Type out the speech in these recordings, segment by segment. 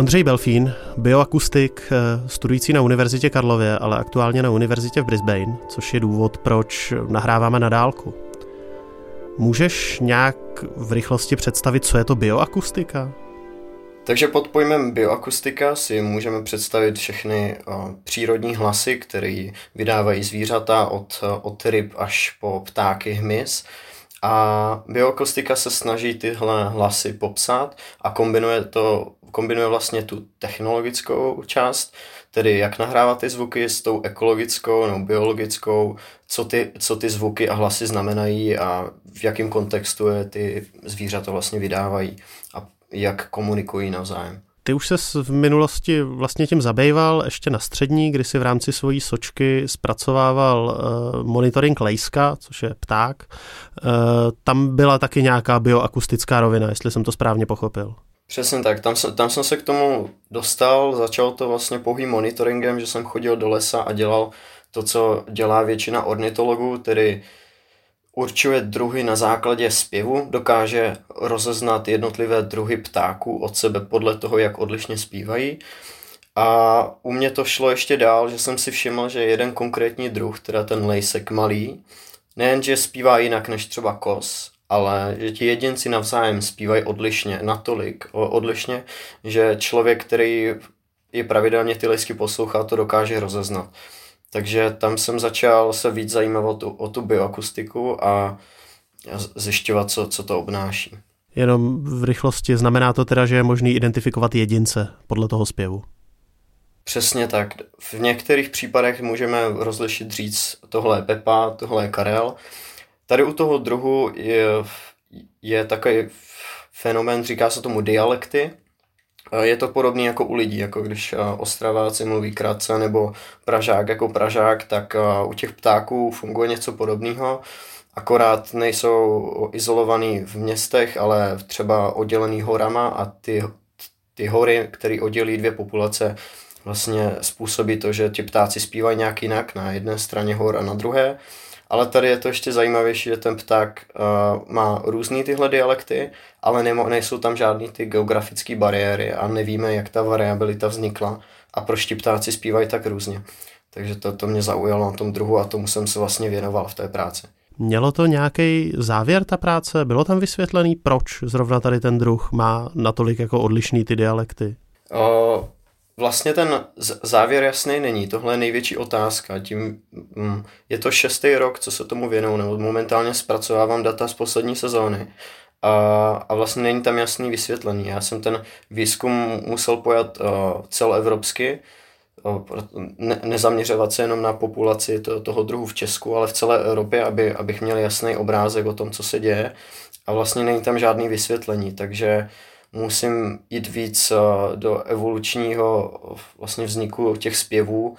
Ondřej Belfín, bioakustik, eh, studující na Univerzitě Karlově, ale aktuálně na Univerzitě v Brisbane, což je důvod, proč nahráváme na dálku. Můžeš nějak v rychlosti představit, co je to bioakustika? Takže pod pojmem bioakustika si můžeme představit všechny uh, přírodní hlasy, které vydávají zvířata od, od ryb až po ptáky, hmyz. A bioakustika se snaží tyhle hlasy popsat a kombinuje to, kombinuje vlastně tu technologickou část, tedy jak nahrávat ty zvuky s tou ekologickou nebo biologickou, co ty, co ty zvuky a hlasy znamenají a v jakém kontextu je ty zvířata vlastně vydávají a jak komunikují navzájem. Ty už se v minulosti vlastně tím zabýval ještě na střední, kdy si v rámci svojí sočky zpracovával uh, monitoring lejska, což je pták. Uh, tam byla taky nějaká bioakustická rovina, jestli jsem to správně pochopil. Přesně tak, tam, jsem, tam jsem se k tomu dostal, začal to vlastně pouhým monitoringem, že jsem chodil do lesa a dělal to, co dělá většina ornitologů, tedy určuje druhy na základě zpěvu, dokáže rozeznat jednotlivé druhy ptáků od sebe podle toho, jak odlišně zpívají. A u mě to šlo ještě dál, že jsem si všiml, že jeden konkrétní druh, teda ten lejsek malý, nejenže zpívá jinak než třeba kos, ale že ti jedinci navzájem zpívají odlišně, natolik odlišně, že člověk, který je pravidelně ty lejsky poslouchá, to dokáže rozeznat. Takže tam jsem začal se víc zajímat o tu, o tu bioakustiku a zjišťovat, co, co to obnáší. Jenom v rychlosti znamená to teda, že je možný identifikovat jedince podle toho zpěvu? Přesně tak. V některých případech můžeme rozlišit říct, tohle je Pepa, tohle je Karel. Tady u toho druhu je, je takový fenomén, říká se tomu dialekty, je to podobné jako u lidí, jako když Ostraváci mluví krátce nebo Pražák jako Pražák, tak u těch ptáků funguje něco podobného, akorát nejsou izolovaný v městech, ale třeba oddělený horama a ty, ty hory, které oddělí dvě populace, vlastně způsobí to, že ti ptáci zpívají nějak jinak na jedné straně hor a na druhé. Ale tady je to ještě zajímavější, že ten pták uh, má různé tyhle dialekty, ale nemo, nejsou tam žádné ty geografické bariéry a nevíme, jak ta variabilita vznikla a proč ti ptáci zpívají tak různě. Takže to, to mě zaujalo na tom druhu a tomu jsem se vlastně věnoval v té práci. Mělo to nějaký závěr ta práce? Bylo tam vysvětlený, proč zrovna tady ten druh má natolik jako odlišný ty dialekty? Uh, Vlastně ten závěr jasný není, tohle je největší otázka. Tím mm, je to šestý rok, co se tomu věnou, nebo momentálně zpracovávám data z poslední sezóny. A, a vlastně není tam jasný vysvětlený. Já jsem ten výzkum musel pojat uh, celoevropsky, uh, ne, nezaměřovat se jenom na populaci to, toho druhu v Česku, ale v celé Evropě, aby, abych měl jasný obrázek o tom, co se děje. A vlastně není tam žádný vysvětlení, takže musím jít víc eh, do evolučního vlastně vzniku těch zpěvů,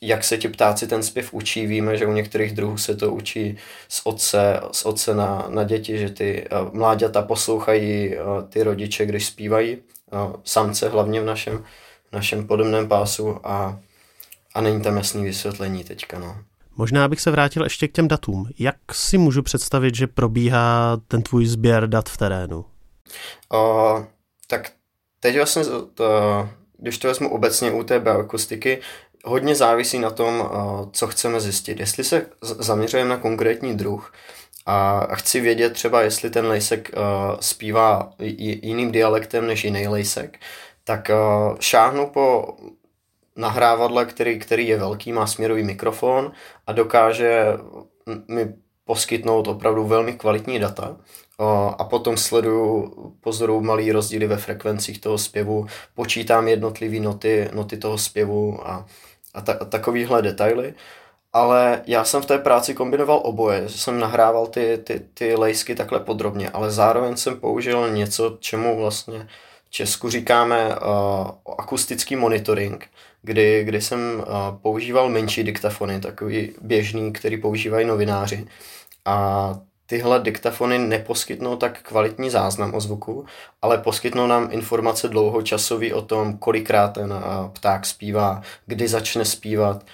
jak se ti ptáci ten zpěv učí. Víme, že u některých druhů se to učí z otce, z otce na, na děti, že ty eh, mláďata poslouchají eh, ty rodiče, když zpívají, samce hlavně v našem, v našem podobném pásu a, a není tam jasný vysvětlení teďka. No. Možná bych se vrátil ještě k těm datům. Jak si můžu představit, že probíhá ten tvůj sběr dat v terénu? Uh, tak teď vlastně, to, když to vezmu obecně u té bioakustiky, hodně závisí na tom, uh, co chceme zjistit. Jestli se zaměřujeme na konkrétní druh a chci vědět třeba, jestli ten lejsek uh, zpívá jiným dialektem než jiný lejsek, tak šáhnu po nahrávadle, který, který je velký, má směrový mikrofon a dokáže mi poskytnout opravdu velmi kvalitní data a potom sleduju, pozoruju malý rozdíly ve frekvencích toho zpěvu, počítám jednotlivé noty, noty toho zpěvu a, a, ta, a takovýhle detaily. Ale já jsem v té práci kombinoval oboje, jsem nahrával ty, ty, ty lejsky takhle podrobně, ale zároveň jsem použil něco, čemu vlastně v Česku říkáme uh, akustický monitoring, kdy, kdy jsem uh, používal menší diktafony, takový běžný, který používají novináři. A tyhle diktafony neposkytnou tak kvalitní záznam o zvuku, ale poskytnou nám informace dlouhočasový o tom, kolikrát ten eh, pták zpívá, kdy začne zpívat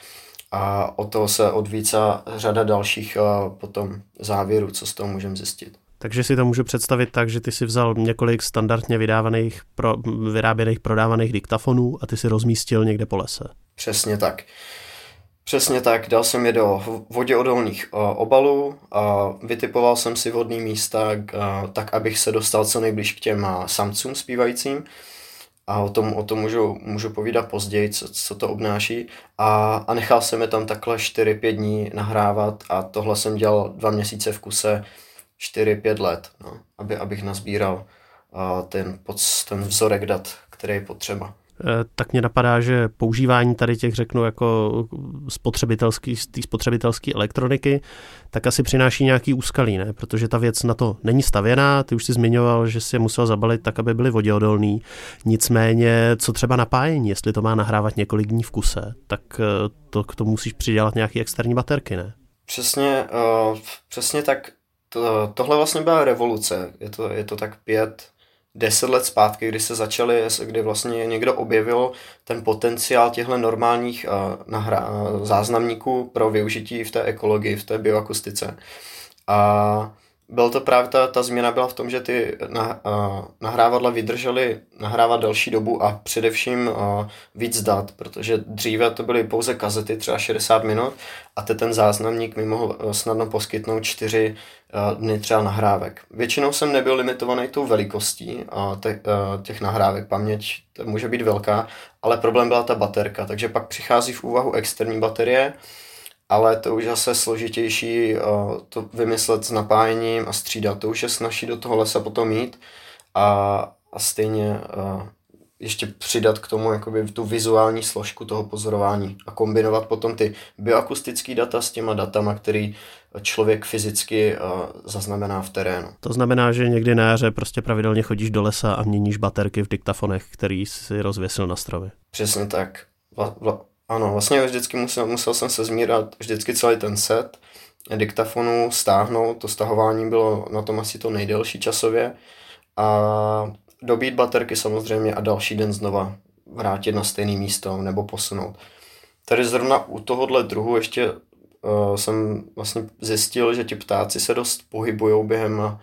a o toho se odvící řada dalších eh, potom závěrů, co z toho můžeme zjistit. Takže si to můžu představit tak, že ty si vzal několik standardně vydávaných, pro, vyráběných, prodávaných diktafonů a ty si rozmístil někde po lese. Přesně tak. Přesně tak, dal jsem je do voděodolných obalů a vytipoval jsem si vodní místa tak, abych se dostal co nejblíž k těm samcům zpívajícím a o tom, o tom můžu, můžu povídat později, co, co to obnáší. A, a nechal jsem je tam takhle 4-5 dní nahrávat a tohle jsem dělal dva měsíce v kuse, 4-5 let, no, aby, abych nazbíral ten, ten vzorek dat, který je potřeba. Eh, tak mě napadá, že používání tady těch, řeknu, jako spotřebitelský, té spotřebitelské elektroniky, tak asi přináší nějaký úskalí, ne? Protože ta věc na to není stavěná, ty už si zmiňoval, že si je musel zabalit tak, aby byly voděodolný. Nicméně, co třeba napájení, jestli to má nahrávat několik dní v kuse, tak eh, to k tomu musíš přidělat nějaký externí baterky, ne? Přesně, uh, přesně tak. To, tohle vlastně byla revoluce. Je to, je to tak pět, deset let zpátky, kdy se začaly, kdy vlastně někdo objevil ten potenciál těchto normálních uh, nahra, uh, záznamníků pro využití v té ekologii, v té bioakustice. A byl to právě ta, ta změna byla v tom, že ty nah, uh, nahrávadla vydržely nahrávat delší dobu a především uh, víc dat, protože dříve to byly pouze kazety, třeba 60 minut a te ten záznamník mi mohl uh, snadno poskytnout 4 uh, dny třeba nahrávek. Většinou jsem nebyl limitovaný tou velikostí uh, te, uh, těch nahrávek, paměť může být velká, ale problém byla ta baterka, takže pak přichází v úvahu externí baterie, ale to už zase složitější to vymyslet s napájením a střídat. To už je snažší do toho lesa potom mít a, a stejně ještě přidat k tomu jakoby tu vizuální složku toho pozorování a kombinovat potom ty bioakustické data s těma datama, který člověk fyzicky zaznamená v terénu. To znamená, že někdy na jaře prostě pravidelně chodíš do lesa a měníš baterky v diktafonech, který si rozvěsil na strově. Přesně tak. Vla, vla, ano, vlastně vždycky musel, musel jsem se zmírat vždycky celý ten set diktafonu stáhnout, to stahování bylo na tom asi to nejdelší časově a dobít baterky samozřejmě a další den znova vrátit na stejné místo nebo posunout. Tady zrovna u tohohle druhu ještě uh, jsem vlastně zjistil, že ti ptáci se dost pohybují během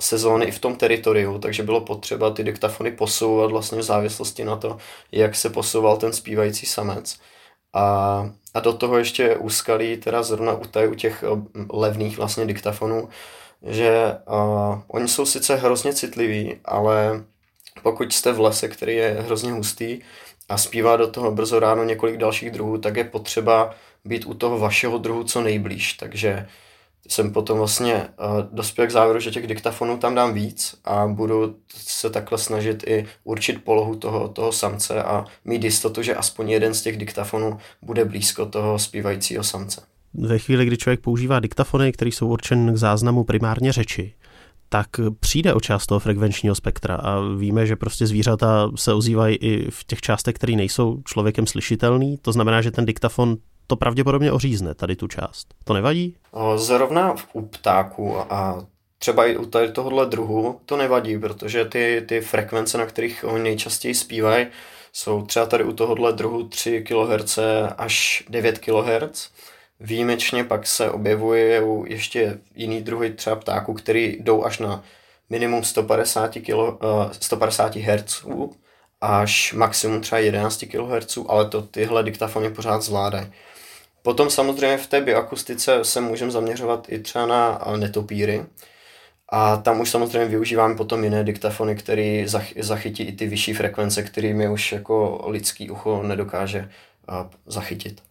sezóny i v tom teritoriu, takže bylo potřeba ty diktafony posouvat vlastně v závislosti na to, jak se posouval ten zpívající samec. A, a do toho ještě úskalí, teda zrovna u, u těch levných vlastně diktafonů, že uh, oni jsou sice hrozně citliví, ale pokud jste v lese, který je hrozně hustý a zpívá do toho brzo ráno několik dalších druhů, tak je potřeba být u toho vašeho druhu co nejblíž. Takže jsem potom vlastně uh, dospěl k závěru, že těch diktafonů tam dám víc a budu se takhle snažit i určit polohu toho, toho samce a mít jistotu, že aspoň jeden z těch diktafonů bude blízko toho zpívajícího samce. Ve chvíli, kdy člověk používá diktafony, které jsou určen k záznamu primárně řeči, tak přijde o část toho frekvenčního spektra a víme, že prostě zvířata se ozývají i v těch částech, které nejsou člověkem slyšitelný. To znamená, že ten diktafon to pravděpodobně ořízne, tady tu část. To nevadí? Zrovna u ptáků a třeba i u tady tohohle druhu to nevadí, protože ty, ty frekvence, na kterých oni nejčastěji zpívají, jsou třeba tady u tohohle druhu 3 kHz až 9 kHz. Výjimečně pak se objevují ještě jiný druhy třeba ptáků, který jdou až na minimum 150, kilo, uh, 150 Hz až maximum třeba 11 kHz, ale to tyhle diktafony pořád zvládají. Potom samozřejmě v té bioakustice se můžeme zaměřovat i třeba na netopíry. A tam už samozřejmě využíváme potom jiné diktafony, které zachytí i ty vyšší frekvence, kterými už jako lidský ucho nedokáže zachytit.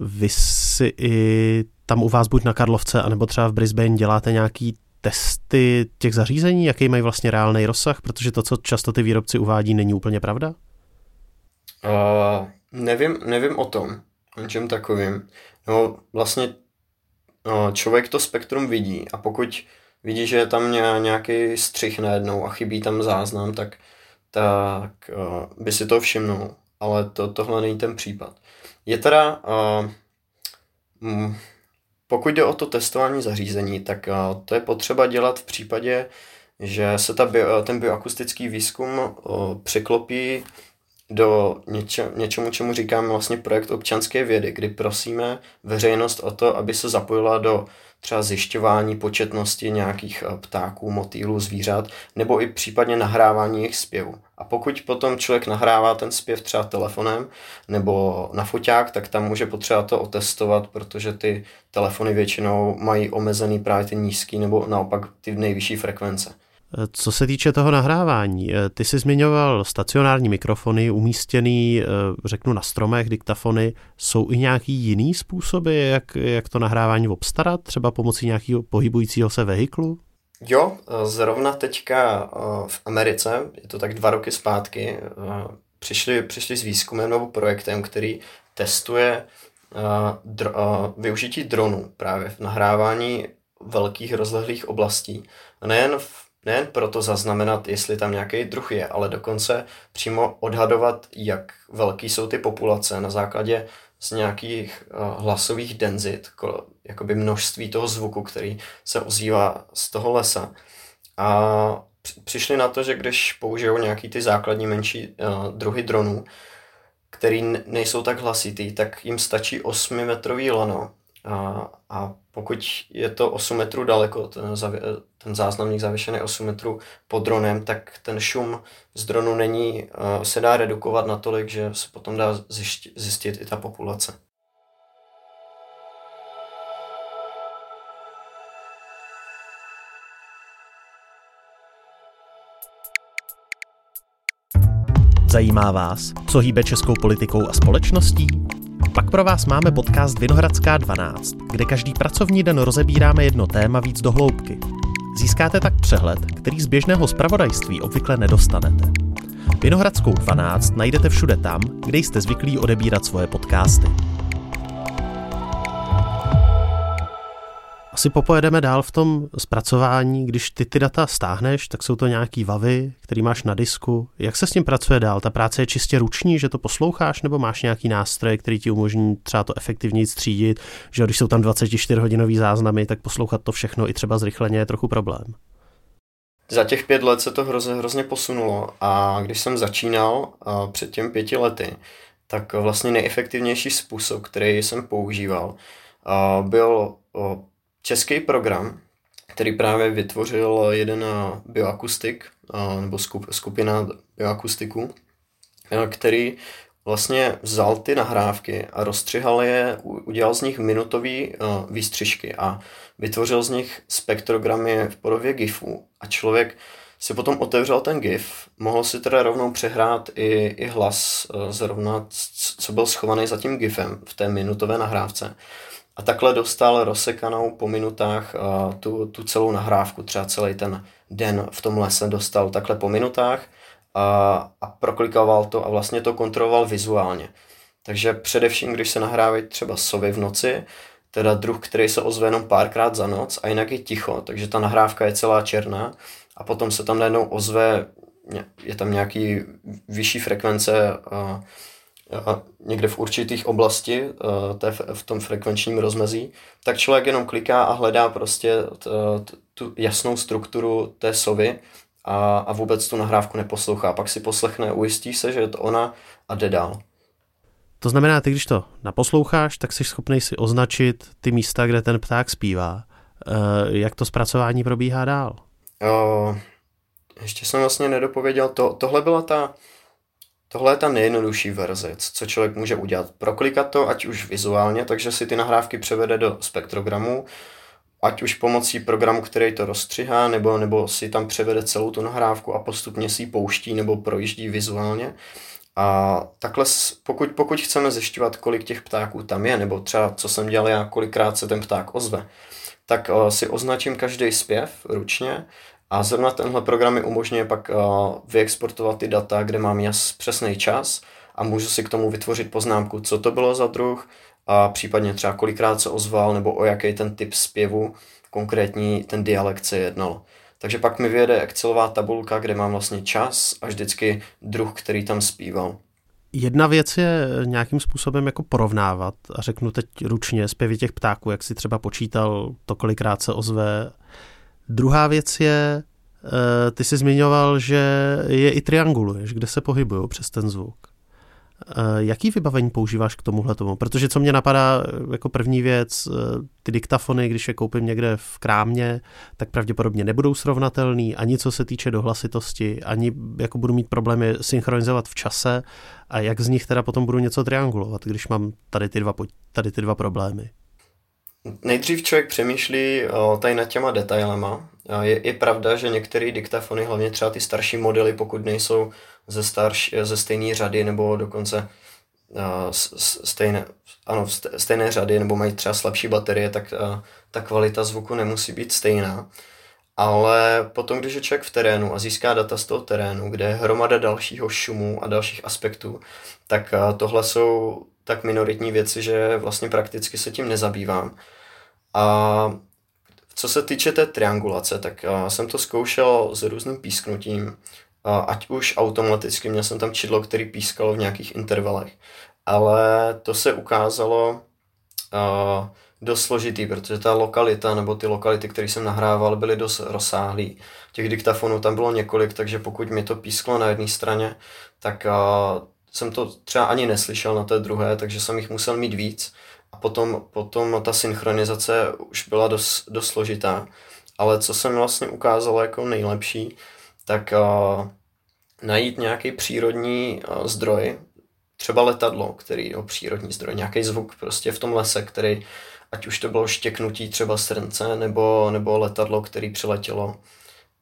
Vy si i tam u vás buď na Karlovce, anebo třeba v Brisbane děláte nějaký testy těch zařízení, jaký mají vlastně reálný rozsah, protože to, co často ty výrobci uvádí, není úplně pravda? Uh, nevím, nevím o tom něčem takovým. No vlastně no, člověk to spektrum vidí a pokud vidí, že je tam nějaký střih najednou a chybí tam záznam, tak, tak uh, by si to všimnul. Ale to, tohle není ten případ. Je teda, uh, mm, pokud jde o to testování zařízení, tak uh, to je potřeba dělat v případě, že se ta bio, ten bioakustický výzkum uh, překlopí do něče, něčemu, čemu říkáme vlastně projekt občanské vědy, kdy prosíme veřejnost o to, aby se zapojila do třeba zjišťování početnosti nějakých eh, ptáků, motýlů, zvířat, nebo i případně nahrávání jejich zpěvu. A pokud potom člověk nahrává ten zpěv třeba telefonem nebo na foťák, tak tam může potřeba to otestovat, protože ty telefony většinou mají omezený právě ty nízký nebo naopak ty nejvyšší frekvence. Co se týče toho nahrávání, ty jsi zmiňoval stacionární mikrofony umístěný, eh, řeknu, na stromech, diktafony. Jsou i nějaký jiný způsoby, jak, jak to nahrávání obstarat, třeba pomocí nějakého pohybujícího se vehiklu? Jo, zrovna teďka eh, v Americe, je to tak dva roky zpátky, eh, přišli, přišli s výzkumem nebo projektem, který testuje dr- využití dronů právě v nahrávání velkých rozlehlých oblastí. A nejen v nejen proto zaznamenat, jestli tam nějaký druh je, ale dokonce přímo odhadovat, jak velký jsou ty populace na základě z nějakých uh, hlasových denzit, jakoby množství toho zvuku, který se ozývá z toho lesa. A přišli na to, že když použijou nějaký ty základní menší uh, druhy dronů, který nejsou tak hlasitý, tak jim stačí 8-metrový lano a pokud je to 8 metrů daleko, ten, ten záznamník zavěšený 8 metrů pod dronem, tak ten šum z dronu není, se dá redukovat natolik, že se potom dá zjistit, zjistit i ta populace. Zajímá vás, co hýbe českou politikou a společností? Pak pro vás máme podcast Vinohradská 12, kde každý pracovní den rozebíráme jedno téma víc do hloubky. Získáte tak přehled, který z běžného zpravodajství obvykle nedostanete. Vinohradskou 12 najdete všude tam, kde jste zvyklí odebírat svoje podcasty. Asi popojedeme dál v tom zpracování. Když ty ty data stáhneš, tak jsou to nějaký vavy, který máš na disku. Jak se s tím pracuje dál? Ta práce je čistě ruční, že to posloucháš, nebo máš nějaký nástroj, který ti umožní třeba to efektivněji střídit, že když jsou tam 24-hodinový záznamy, tak poslouchat to všechno i třeba zrychleně je trochu problém. Za těch pět let se to hrozně, hrozně posunulo a když jsem začínal před těmi pěti lety, tak vlastně nejefektivnější způsob, který jsem používal, byl český program, který právě vytvořil jeden bioakustik, nebo skupina bioakustiků, který vlastně vzal ty nahrávky a rozstřihal je, udělal z nich minutové výstřižky a vytvořil z nich spektrogramy v podobě GIFů. A člověk si potom otevřel ten GIF, mohl si teda rovnou přehrát i, i hlas zrovna, co byl schovaný za tím GIFem v té minutové nahrávce. A takhle dostal rozsekanou po minutách tu, tu celou nahrávku, třeba celý ten den v tom lese dostal takhle po minutách a, a proklikoval to a vlastně to kontroloval vizuálně. Takže především, když se nahrávají třeba sovy v noci, teda druh, který se ozve jenom párkrát za noc a jinak je ticho, takže ta nahrávka je celá černá a potom se tam najednou ozve, je tam nějaký vyšší frekvence uh, někde v určitých oblasti eh, té, v tom frekvenčním rozmezí, tak člověk jenom kliká a hledá prostě tu jasnou strukturu té sovy a, a vůbec tu nahrávku neposlouchá. Pak si poslechne, ujistí se, že je to ona a jde dál. To znamená, ty když to naposloucháš, tak jsi schopný si označit ty místa, kde ten pták zpívá. Eh, jak to zpracování probíhá dál? O, ještě jsem vlastně nedopověděl. To, tohle byla ta Tohle je ta nejjednodušší verze, co člověk může udělat. Proklikat to, ať už vizuálně, takže si ty nahrávky převede do spektrogramu, ať už pomocí programu, který to rozstřihá, nebo, nebo si tam převede celou tu nahrávku a postupně si ji pouští nebo projíždí vizuálně. A takhle, pokud, pokud chceme zjišťovat, kolik těch ptáků tam je, nebo třeba co jsem dělal já, kolikrát se ten pták ozve, tak uh, si označím každý zpěv ručně a zrovna tenhle program mi umožňuje pak uh, vyexportovat ty data, kde mám jas přesný čas a můžu si k tomu vytvořit poznámku, co to bylo za druh a případně třeba kolikrát se ozval nebo o jaký ten typ zpěvu konkrétní ten dialekt se jednalo. Takže pak mi vyjede Excelová tabulka, kde mám vlastně čas a vždycky druh, který tam zpíval. Jedna věc je nějakým způsobem jako porovnávat a řeknu teď ručně zpěvy těch ptáků, jak si třeba počítal to, kolikrát se ozve Druhá věc je, eh, ty jsi zmiňoval, že je i trianguluješ, kde se pohybují přes ten zvuk. Jaký vybavení používáš k tomuhle tomu? Protože co mě napadá jako první věc, ty diktafony, když je koupím někde v krámě, tak pravděpodobně nebudou srovnatelný, ani co se týče dohlasitosti, ani jako budu mít problémy synchronizovat v čase a jak z nich teda potom budu něco triangulovat, když mám tady ty dva, tady ty dva problémy. Nejdřív člověk přemýšlí o, tady nad těma detailama. Je, je pravda, že některé diktafony, hlavně třeba ty starší modely, pokud nejsou ze, starš, ze stejné řady nebo dokonce uh, stejné, ano, stejné řady nebo mají třeba slabší baterie, tak ta kvalita zvuku nemusí být stejná. Ale potom, když je člověk v terénu a získá data z toho terénu, kde je hromada dalšího šumu a dalších aspektů, tak tohle jsou tak minoritní věci, že vlastně prakticky se tím nezabývám. A co se týče té triangulace, tak jsem to zkoušel s různým písknutím, ať už automaticky, měl jsem tam čidlo, který pískalo v nějakých intervalech, ale to se ukázalo dost složitý, protože ta lokalita nebo ty lokality, které jsem nahrával, byly dost rozsáhlý. Těch diktafonů tam bylo několik, takže pokud mi to písklo na jedné straně, tak jsem to třeba ani neslyšel na té druhé, takže jsem jich musel mít víc. A potom, potom ta synchronizace už byla dost, dost složitá. Ale co jsem vlastně ukázal jako nejlepší, tak uh, najít nějaký přírodní uh, zdroj, třeba letadlo, který je přírodní zdroj, nějaký zvuk prostě v tom lese, který, ať už to bylo štěknutí třeba srnce, nebo, nebo letadlo, který přiletělo,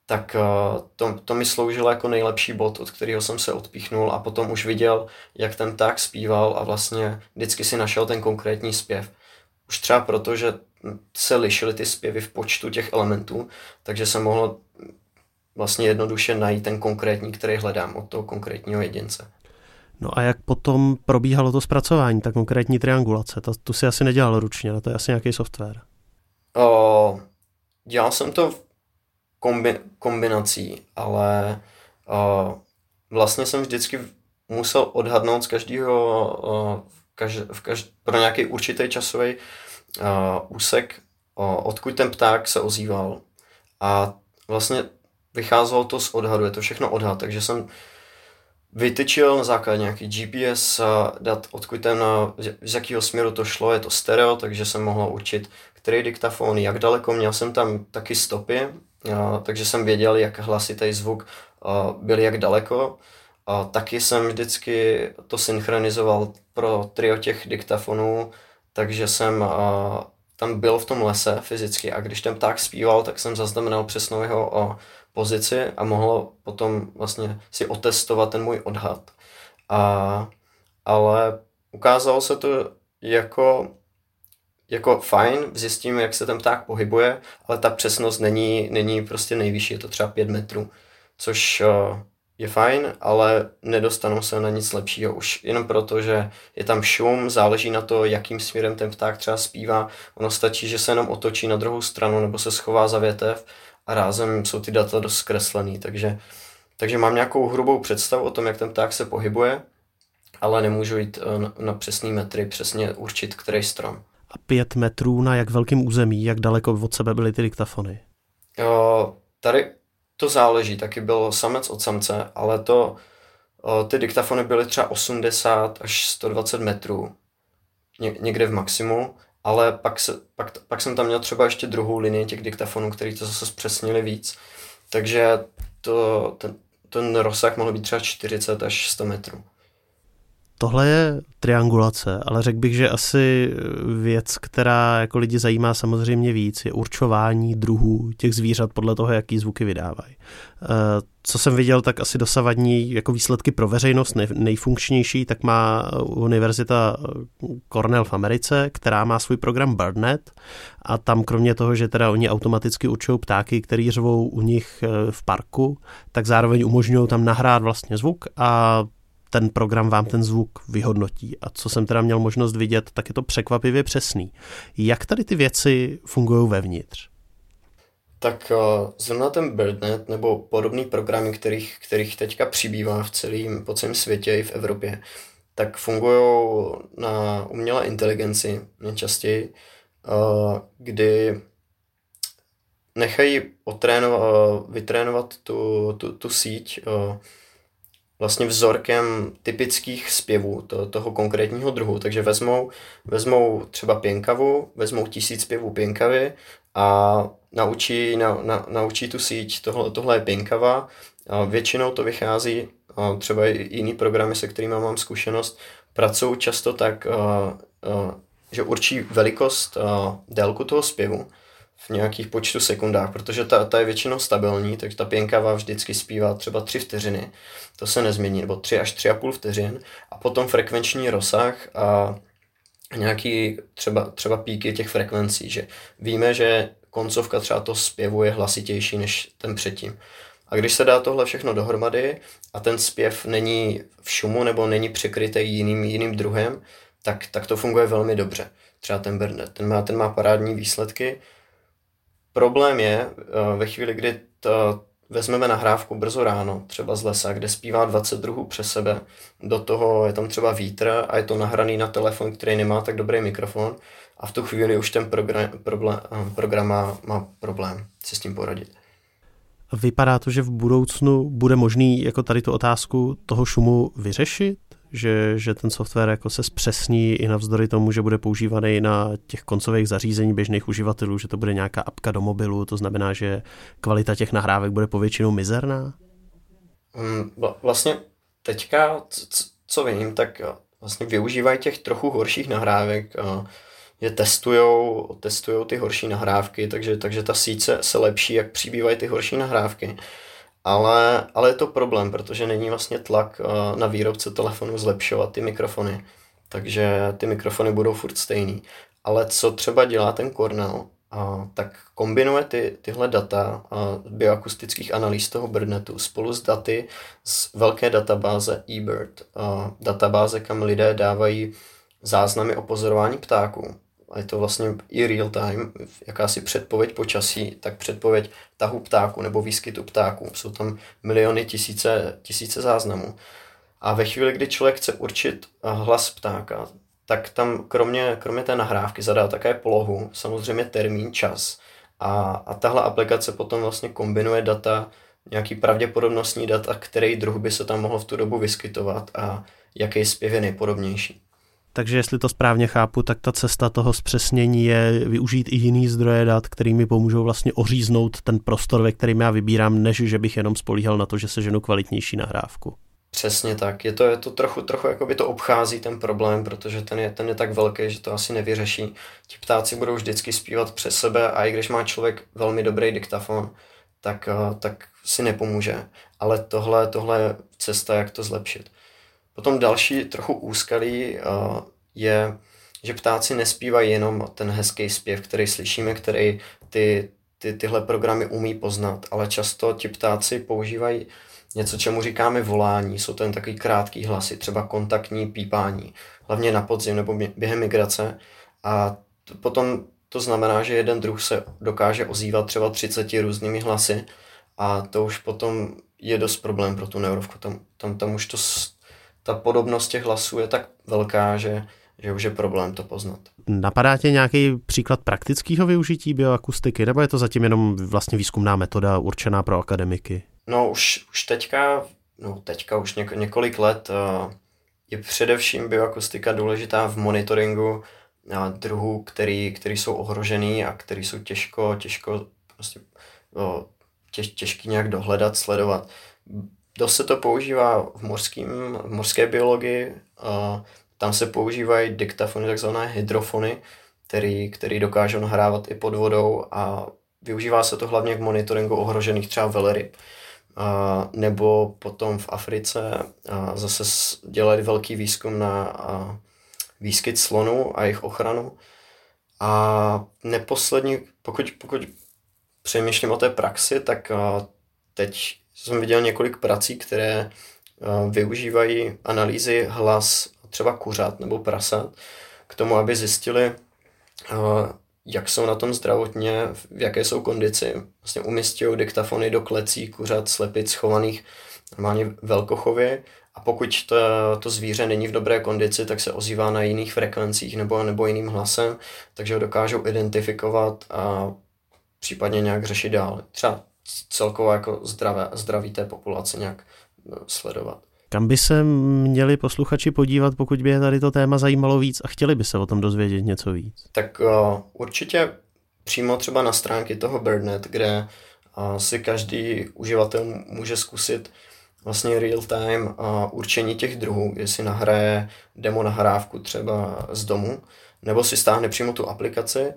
tak uh, to, to mi sloužilo jako nejlepší bod, od kterého jsem se odpíchnul a potom už viděl, jak ten tak zpíval a vlastně vždycky si našel ten konkrétní zpěv. Už třeba proto, že se lišily ty zpěvy v počtu těch elementů, takže jsem mohl vlastně jednoduše najít ten konkrétní, který hledám od toho konkrétního jedince. No a jak potom probíhalo to zpracování, ta konkrétní triangulace? To, tu si asi nedělal ručně, to je asi nějaký software. O, dělal jsem to kombi, kombinací, ale uh, vlastně jsem vždycky musel odhadnout z každého, uh, kaž, v kaž, pro nějaký určitý časový uh, úsek, uh, odkud ten pták se ozýval. A vlastně vycházelo to z odhadu, je to všechno odhad, takže jsem vytyčil na základě nějaký GPS dat, odkud ten, z jakého směru to šlo, je to stereo, takže jsem mohl určit, který diktafon, jak daleko, měl jsem tam taky stopy, takže jsem věděl, jak hlasitý zvuk byl jak daleko. A taky jsem vždycky to synchronizoval pro trio těch diktafonů, takže jsem tam byl v tom lese fyzicky a když ten pták zpíval, tak jsem zaznamenal přesnou jeho pozici a mohl potom vlastně si otestovat ten můj odhad. A, ale ukázalo se to jako jako fajn, zjistíme, jak se ten pták pohybuje, ale ta přesnost není, není prostě nejvyšší, je to třeba 5 metrů, což uh, je fajn, ale nedostanou se na nic lepšího už. Jenom proto, že je tam šum, záleží na to, jakým směrem ten pták třeba zpívá. Ono stačí, že se jenom otočí na druhou stranu nebo se schová za větev a rázem jsou ty data dost zkreslený, takže, takže mám nějakou hrubou představu o tom, jak ten pták se pohybuje, ale nemůžu jít eh, na, na přesný metry, přesně určit, který strom pět metrů na jak velkém území, jak daleko od sebe byly ty diktafony? Jo, tady to záleží, taky byl samec od samce, ale to, ty diktafony byly třeba 80 až 120 metrů, ně, někde v maximu, ale pak, se, pak, pak jsem tam měl třeba ještě druhou linii těch diktafonů, který to zase zpřesnili víc, takže to, ten, ten rozsah mohl být třeba 40 až 100 metrů. Tohle je triangulace, ale řekl bych, že asi věc, která jako lidi zajímá samozřejmě víc, je určování druhů těch zvířat podle toho, jaký zvuky vydávají. Eh, co jsem viděl, tak asi dosavadní jako výsledky pro veřejnost nejfunkčnější, tak má univerzita Cornell v Americe, která má svůj program BirdNet a tam kromě toho, že teda oni automaticky určují ptáky, který řvou u nich eh, v parku, tak zároveň umožňují tam nahrát vlastně zvuk a ten program vám ten zvuk vyhodnotí. A co jsem teda měl možnost vidět, tak je to překvapivě přesný. Jak tady ty věci fungují vevnitř? Tak uh, zrovna ten BirdNet nebo podobný programy, kterých, kterých teďka přibývá v celém, po celém světě i v Evropě, tak fungují na umělé inteligenci nejčastěji, uh, kdy nechají otrénovat, vytrénovat tu, tu, tu síť uh, vlastně vzorkem typických zpěvů to, toho konkrétního druhu. Takže vezmou, vezmou třeba pěnkavu, vezmou tisíc zpěvů pěnkavy a naučí, na, na, naučí tu síť, tohle, tohle je pěnkava. A většinou to vychází, a třeba i jiný programy, se kterými mám zkušenost, pracují často tak, a, a, že určí velikost, a, délku toho zpěvu v nějakých počtu sekundách, protože ta, ta je většinou stabilní, takže ta pěnkava vždycky zpívá třeba 3 vteřiny, to se nezmění, nebo 3 až 3,5 vteřin a potom frekvenční rozsah a nějaký třeba, třeba píky těch frekvencí, že víme, že koncovka třeba to zpěvu je hlasitější než ten předtím. A když se dá tohle všechno dohromady a ten zpěv není v šumu nebo není překrytý jiným, jiným druhem, tak, tak to funguje velmi dobře. Třeba ten Bernet, ten má, ten má parádní výsledky, Problém je eh, ve chvíli, kdy to vezmeme nahrávku brzo ráno, třeba z lesa, kde zpívá 20 druhů přes sebe, do toho je tam třeba vítr a je to nahraný na telefon, který nemá tak dobrý mikrofon a v tu chvíli už ten program, problém, eh, program má, má problém se s tím poradit. Vypadá to, že v budoucnu bude možný jako tady tu otázku toho šumu vyřešit? Že, že ten software jako se zpřesní i navzdory tomu, že bude používaný na těch koncových zařízení běžných uživatelů, že to bude nějaká apka do mobilu, to znamená, že kvalita těch nahrávek bude povětšinou mizerná? Mm, vlastně teďka, co vím, tak vlastně využívají těch trochu horších nahrávek, je testujou, testujou ty horší nahrávky, takže, takže ta síť se, se lepší, jak přibývají ty horší nahrávky. Ale, ale je to problém, protože není vlastně tlak eh, na výrobce telefonu zlepšovat ty mikrofony. Takže ty mikrofony budou furt stejný. Ale co třeba dělá ten Cornell, a, tak kombinuje ty, tyhle data a, bioakustických analýz toho Birdnetu spolu s daty z velké databáze eBird, a, databáze, kam lidé dávají záznamy o pozorování ptáků a je to vlastně i real time, jakási předpověď počasí, tak předpověď tahu ptáku nebo výskytu ptáků. Jsou tam miliony, tisíce, tisíce záznamů. A ve chvíli, kdy člověk chce určit hlas ptáka, tak tam kromě, kromě té nahrávky zadá také polohu, samozřejmě termín, čas. A, a tahle aplikace potom vlastně kombinuje data, nějaký pravděpodobnostní data, který druh by se tam mohl v tu dobu vyskytovat a jaký zpěv je nejpodobnější. Takže jestli to správně chápu, tak ta cesta toho zpřesnění je využít i jiný zdroje dat, kterými pomůžou vlastně oříznout ten prostor, ve kterým já vybírám, než že bych jenom spolíhal na to, že se ženu kvalitnější nahrávku. Přesně tak. Je to, je to trochu, trochu jako by to obchází ten problém, protože ten je, ten je tak velký, že to asi nevyřeší. Ti ptáci budou vždycky zpívat přes sebe a i když má člověk velmi dobrý diktafon, tak, eh, tak si nepomůže. Ale tohle, tohle je cesta, jak to zlepšit. Potom další trochu úskalí uh, je, že ptáci nespívají jenom ten hezký zpěv, který slyšíme, který ty, ty, tyhle programy umí poznat, ale často ti ptáci používají něco, čemu říkáme volání. Jsou to jen takový krátký hlasy, třeba kontaktní pípání, hlavně na podzim nebo během migrace. A to, potom to znamená, že jeden druh se dokáže ozývat třeba 30 různými hlasy a to už potom je dost problém pro tu neurovku. Tam, tam, tam už to ta podobnost těch hlasů je tak velká, že, že už je problém to poznat. Napadá tě nějaký příklad praktického využití bioakustiky, nebo je to zatím jenom vlastně výzkumná metoda určená pro akademiky? No už, už teďka, no teďka už něk, několik let uh, je především bioakustika důležitá v monitoringu uh, druhů, který, který jsou ohrožený a který jsou těžko, těžko prostě, uh, těž, těžký nějak dohledat, sledovat Dost se to používá v, mořským, v mořské biologii. Tam se používají diktafony, takzvané hydrofony, který, který dokážou nahrávat i pod vodou a využívá se to hlavně k monitoringu ohrožených třeba veleryb. A, nebo potom v Africe a zase dělali velký výzkum na výskyt slonů a jejich ochranu. A neposlední, pokud, pokud přemýšlím o té praxi, tak teď jsem viděl několik prací, které uh, využívají analýzy hlas třeba kuřat nebo prasat k tomu, aby zjistili, uh, jak jsou na tom zdravotně, v jaké jsou kondici. Vlastně umístějí diktafony do klecí kuřat, slepic schovaných normálně velkochově a pokud to, to zvíře není v dobré kondici, tak se ozývá na jiných frekvencích nebo, nebo jiným hlasem, takže ho dokážou identifikovat a případně nějak řešit dál. Třeba celkově jako zdravé, zdraví té populace nějak no, sledovat. Kam by se měli posluchači podívat, pokud by je tady to téma zajímalo víc a chtěli by se o tom dozvědět něco víc? Tak uh, určitě přímo třeba na stránky toho BirdNet, kde uh, si každý uživatel může zkusit vlastně real time uh, určení těch druhů, kdy si nahraje demo nahrávku třeba z domu, nebo si stáhne přímo tu aplikaci.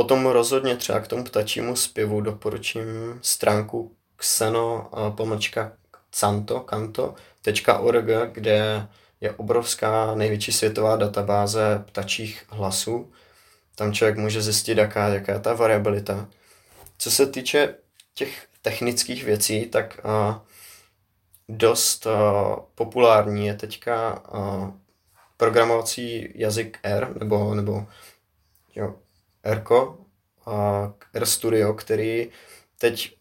Potom rozhodně třeba k tomu ptačímu zpěvu doporučím stránku xeno pomlčka canto, kanto.org, kde je obrovská největší světová databáze ptačích hlasů. Tam člověk může zjistit, jaká, jaká je ta variabilita. Co se týče těch technických věcí, tak uh, dost uh, populární je teďka uh, programovací jazyk R, nebo, nebo jo, Rko, uh, RStudio, který teď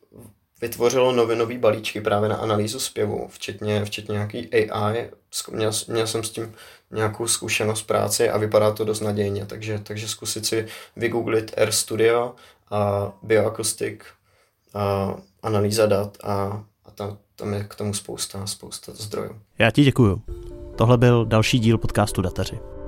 vytvořilo novinové balíčky právě na analýzu zpěvu, včetně, včetně nějaký AI. Měl, měl jsem s tím nějakou zkušenost práci a vypadá to dost nadějně, takže, takže zkusit si vygooglit R Studio a Bioacoustic a analýza dat a, a tam, tam je k tomu spousta, spousta zdrojů. Já ti děkuju. Tohle byl další díl podcastu Dataři.